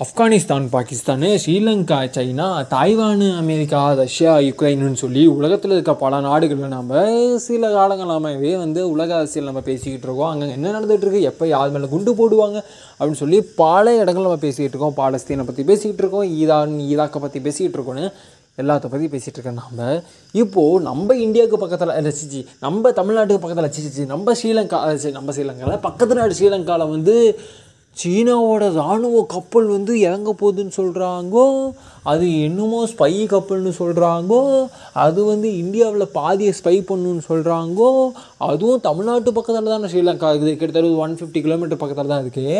Afghanistan Pakistan Sri Lanka China Taiwan America Russia யுக்ரைன்னு சொல்லி உலகத்தில் இருக்க பல நாடுகளில் நம்ம சில காலங்களாகவே வந்து உலக அரசியல் நம்ம பேசிக்கிட்டு இருக்கோம். அங்கே என்ன நடந்துகிட்ருக்கு எப்போ யார் மேலே குண்டு போடுவாங்க? அப்படின்னு சொல்லி பல இடங்கள் நம்ம பேசிக்கிட்டு இருக்கோம். பாலஸ்தீனை பற்றி பேசிக்கிட்டு இருக்கோம். ஈரான் ஈராக்கை பற்றி பேசிக்கிட்டு இருக்கோன்னு எல்லாத்த பற்றி பேசிகிட்டு இருக்கோம் நம்ம இப்போது நம்ம இந்தியாவுக்கு பக்கத்தில் ரசிச்சு நம்ம தமிழ்நாட்டுக்கு பக்கத்தில் ரசிச்சு நம்ம ஸ்ரீலங்கா நம்ம ஸ்ரீலங்காவில் பக்கத்து நாடு ஸ்ரீலங்காவில் வந்து சீனாவோட இராணுவ கப்பல் வந்து இறங்க போகுதுன்னு சொல்கிறாங்கோ அது என்னமோ ஸ்பை கப்பல்னு சொல்கிறாங்கோ அது வந்து இந்தியாவில் பாதியை ஸ்பை பண்ணுன்னு சொல்கிறாங்கோ அதுவும் தமிழ்நாட்டு பக்கத்தில் தானே ஸ்ரீலங்கா இருக்குது. கிட்டத்தட்ட ஒன் ஃபிஃப்டி கிலோமீட்டர் பக்கத்தில் தான் இருக்குது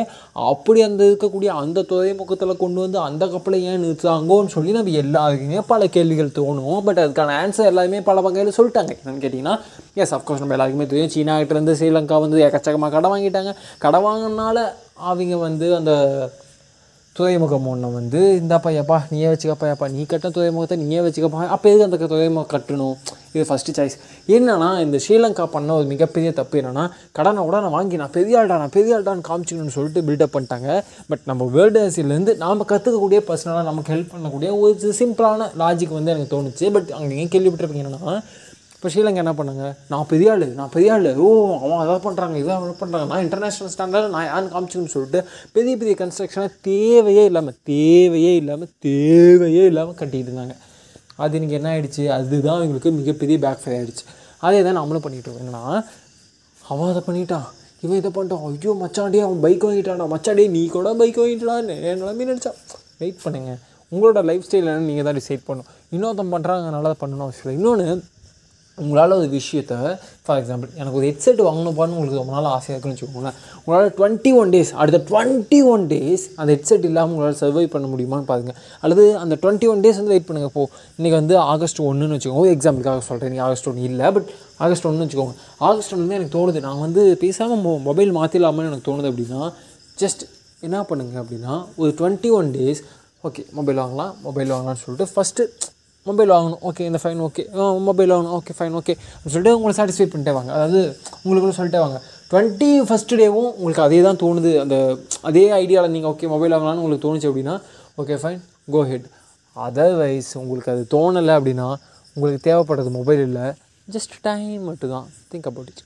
அப்படி அந்த இருக்கக்கூடிய அந்த துறைமுகத்தில் கொண்டு வந்து அந்த கப்பலை ஏன் நிறுத்துறாங்கோன்னு சொல்லி நம்ம எல்லாருக்குமே பல கேள்விகள் தோணும். பட் அதுக்கான ஆன்சர் எல்லாருமே பல வகையில் சொல்லிட்டாங்க. என்னன்னு கேட்டிங்கன்னா எஸ் அஃப்கோர்ஸ் நம்ம எல்லாருக்குமே தெரியும். சீனா கிட்டேருந்து ஸ்ரீலங்கா வந்து எக்கச்சக்கமாக கடை வாங்கிட்டாங்க. கடை வாங்கினால அவங்க வந்து அந்த துறைமுகம் ஒன்று வந்து இந்தாப்பாப்பா நீயே வச்சுக்கப்பாப்பா நீ கட்ட துறைமுகத்தை நீயே வச்சுக்கப்பா அப்போ எதுக்கு அந்த துறைமுகம் கட்டணும்? இது ஃபஸ்ட்டு சாய்ஸ் என்னென்னா இந்த ஸ்ரீலங்கா பண்ண ஒரு மிகப்பெரிய தப்பு என்னென்னா கடனை கூட நான் வாங்கி நான் பெரிய ஆள்டா நான் பெரிய ஆள்டான்னு காமிச்சிக்கணும்னு சொல்லிட்டு பில்டப் பண்ணிட்டாங்க. பட் நம்ம வேர்ல்டு அரசியலேருந்து நாம் கற்றுக்கக்கூடிய பர்சனலாக நமக்கு ஹெல்ப் பண்ணக்கூடிய ஒரு சிம்பிளான லாஜிக் வந்து எனக்கு தோணுச்சு. பட் அங்கே ஏன் கேள்விப்பட்டிருப்பீங்க என்னன்னா இப்போ ஸ்ரீலங்கா என்ன பண்ணுங்க? நான் பெரிய ஆள் நான் பெரிய ஆள் ஓ அவன் அதை பண்ணுறாங்க இதை பண்ணுறாங்க நான் இன்டர்நேஷ்னல் ஸ்டாண்டர்ட் நான் யாரும் காமிச்சுன்னு சொல்லிட்டு பெரிய பெரிய கன்ஸ்ட்ரக்ஷனை தேவையே இல்லாமல் தேவையே இல்லாமல் தேவையே இல்லாமல் கட்டிக்கிட்டு இருந்தாங்க. அது இன்றைக்கி என்ன ஆகிடுச்சு அதுதான் எங்களுக்கு மிகப்பெரிய பேக் ஃபயர் ஆகிடுச்சு அதே தான் நம்மளும் பண்ணிகிட்டு இருக்கோம். என்னன்னா அவன் அதை பண்ணிட்டான். இவன் இதை பண்ணிட்டான். ஐயோ மச்சாண்டே அவன் பைக் வாங்கிட்டான்டா. மச்சாண்டே நீ கூட பைக் வாங்கிட்டான்னு நிலமே நினச்சான். வெயிட் பண்ணுங்க. உங்களோட லைஃப் ஸ்டைல் நீங்கள் தான் டிசைட் பண்ணணும். இன்னொருத்தன் பண்ணுறாங்க நல்லா பண்ணணும் அவசியம் இல்லை. இன்னொன்று உங்களால் ஒரு விஷயத்த ஃபார் எக்ஸாம்பிள் எனக்கு ஒரு ஹெட்செட் வாங்கணும்பான்னு உங்களுக்கு ரொம்ப நாள் ஆசையாக இருக்குன்னு வச்சுக்கோங்களேன். உங்களால் டுவெண்ட்டி ஒன் டேஸ் அடுத்த டுவெண்ட்டி ஒன் டேஸ் அந்த ஹெட்செட் இல்லாமல் உங்களால் சர்வை பண்ண முடியுமான்னு பாருங்கள் அல்லது அந்த டுவெண்ட்டி ஒன் டேஸ் வந்து வெயிட் பண்ணுங்கள் இப்போ இன்றைக்கி வந்து ஆகஸ்ட் ஒன்றுன்னு வச்சுக்கோங்க. எக்ஸாம்பிளுக்காக சொல்கிறேன் நீ ஆகஸ்ட் ஒன்று இல்லை பட் ஆகஸ்ட் ஒன்று வச்சுக்கோங்க. ஆகஸ்ட் ஒன்று எனக்கு தோணுது நான் வந்து பேசாமல் மொ மொபைல் மாற்றிடலாமான்னு எனக்கு தோணுது அப்படின்னா ஜஸ்ட் என்ன பண்ணுங்கள் அப்படின்னா ஒரு twenty one days okay mobile வாங்கலாம் மொபைல் வாங்கலாம்னு சொல்லிட்டு ஃபஸ்ட்டு மொபைல் வாங்கணும் ஓகே இந்த ஃபைன் ஓகே மொபைல் வாங்கணும் ஓகே ஃபைன் ஓகே அப்படின்னு சொல்லிட்டு உங்களை சாட்டிஸ்ஃபை பண்ணிட்டே வாங்க அதாவது உங்களுக்குள்ள சொல்லிட்டே வாங்க டுவெண்ட்டி ஃபஸ்ட் டேவும் உங்களுக்கு அதே தான் தோணுது. அந்த அதே ஐடியாவில் நீங்கள் ஓகே மொபைல் வாங்கலாம்னு உங்களுக்கு தோணுச்சு அப்படின்னா okay fine go ahead otherwise உங்களுக்கு அது தோணலை அப்படின்னா உங்களுக்கு தேவைப்படுறது மொபைல் இல்லை. ஜஸ்ட் டைம் மட்டும் தான் திங்க் அபவுட் இட்